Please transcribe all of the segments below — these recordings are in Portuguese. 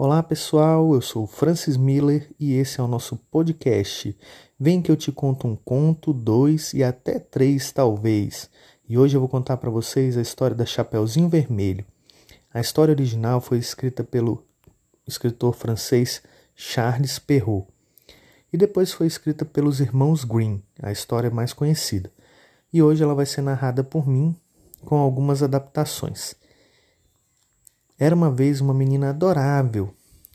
Olá pessoal, eu sou Francis Miller e esse é o nosso podcast. Vem que eu te conto um conto, dois e até três talvez. E hoje eu vou contar para vocês a história da Chapeuzinho Vermelho. A história original foi escrita pelo escritor francês Charles Perrault e depois foi escrita pelos irmãos Green, a história mais conhecida. E hoje ela vai ser narrada por mim com algumas adaptações. Era uma vez uma menina adorável,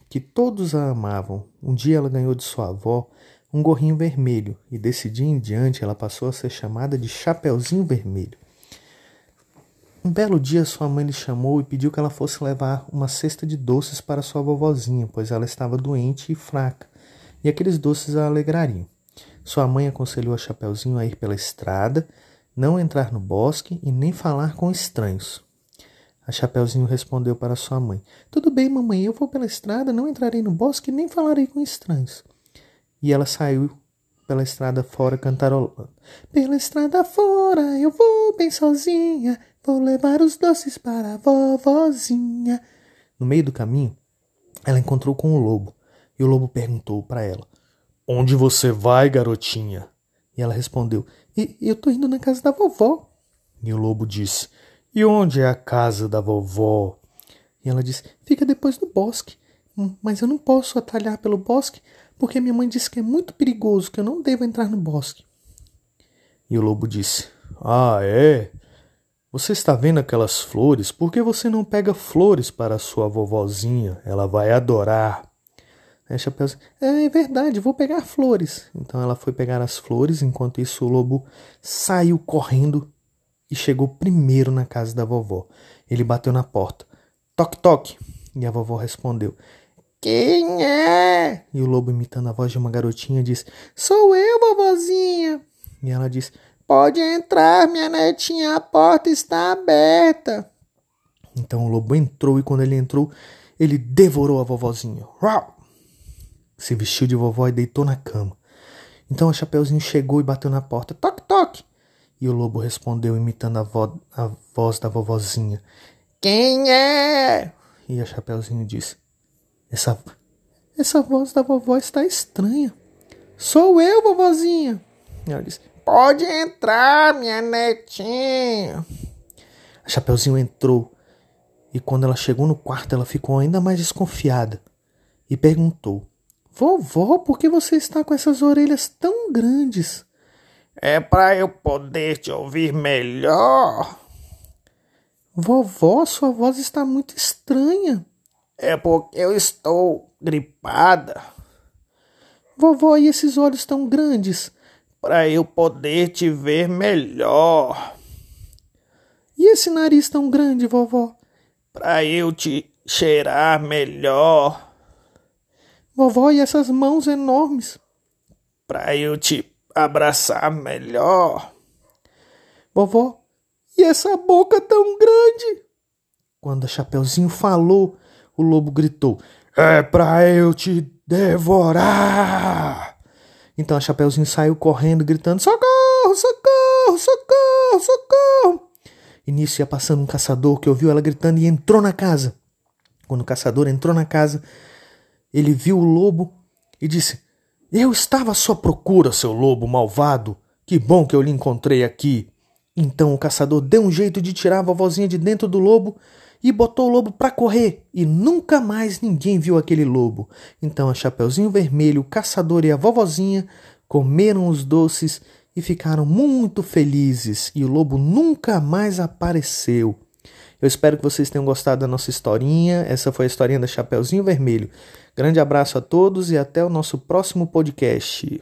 que todos a amavam. Um dia ela ganhou de sua avó um gorrinho vermelho e desse dia em diante ela passou a ser chamada de Chapeuzinho Vermelho. Um belo dia sua mãe lhe chamou e pediu que ela fosse levar uma cesta de doces para sua vovozinha, pois ela estava doente e fraca, e aqueles doces a alegrariam. Sua mãe aconselhou a Chapeuzinho a ir pela estrada, não entrar no bosque e nem falar com estranhos. A Chapeuzinho respondeu para sua mãe: Tudo bem, mamãe, eu vou pela estrada, não entrarei no bosque nem falarei com estranhos. E ela saiu pela estrada fora cantarolando. Pela estrada fora eu vou bem sozinha, vou levar os doces para a vovozinha. No meio do caminho, ela encontrou com o lobo, e o lobo perguntou para ela: Onde você vai, garotinha? E ela respondeu: Eu estou indo na casa da vovó. E o lobo disse: e onde é a casa da vovó? E ela disse: Fica depois do bosque. Hum, mas eu não posso atalhar pelo bosque porque minha mãe disse que é muito perigoso, que eu não devo entrar no bosque. E o lobo disse: Ah, é? Você está vendo aquelas flores? Por que você não pega flores para a sua vovozinha? Ela vai adorar. Aí Chapeuzinho, é, é verdade, vou pegar flores. Então ela foi pegar as flores, enquanto isso o lobo saiu correndo e chegou primeiro na casa da vovó. Ele bateu na porta. Toque, toque. E a vovó respondeu: Quem é? E o lobo, imitando a voz de uma garotinha, disse: Sou eu, vovozinha. E ela disse: Pode entrar, minha netinha, a porta está aberta. Então o lobo entrou e quando ele entrou, ele devorou a vovozinha. Uau! Se vestiu de vovó e deitou na cama. Então a Chapeuzinho chegou e bateu na porta. Toque, toque. E o lobo respondeu, imitando a, vo a voz da vovozinha: Quem é? E a Chapeuzinho disse: Essa, essa voz da vovó está estranha. Sou eu, vovozinha. E ela disse: Pode entrar, minha netinha. A Chapeuzinho entrou e quando ela chegou no quarto, ela ficou ainda mais desconfiada e perguntou: Vovó, por que você está com essas orelhas tão grandes? É para eu poder te ouvir melhor. Vovó, sua voz está muito estranha. É porque eu estou gripada. Vovó, e esses olhos tão grandes? Para eu poder te ver melhor. E esse nariz tão grande, vovó? Para eu te cheirar melhor. Vovó, e essas mãos enormes? Para eu te abraçar melhor. Vovó, e essa boca tão grande? Quando a Chapeuzinho falou, o lobo gritou: É pra eu te devorar! Então a Chapeuzinho saiu correndo, gritando: Socorro, socorro, socorro, socorro! E nisso ia passando um caçador que ouviu ela gritando e entrou na casa. Quando o caçador entrou na casa, ele viu o lobo e disse: eu estava à sua procura, seu lobo malvado. Que bom que eu lhe encontrei aqui. Então o caçador deu um jeito de tirar a vovozinha de dentro do lobo e botou o lobo para correr, e nunca mais ninguém viu aquele lobo. Então a Chapeuzinho Vermelho, o caçador e a vovozinha comeram os doces e ficaram muito felizes, e o lobo nunca mais apareceu. Eu espero que vocês tenham gostado da nossa historinha. Essa foi a historinha da Chapeuzinho Vermelho. Grande abraço a todos e até o nosso próximo podcast.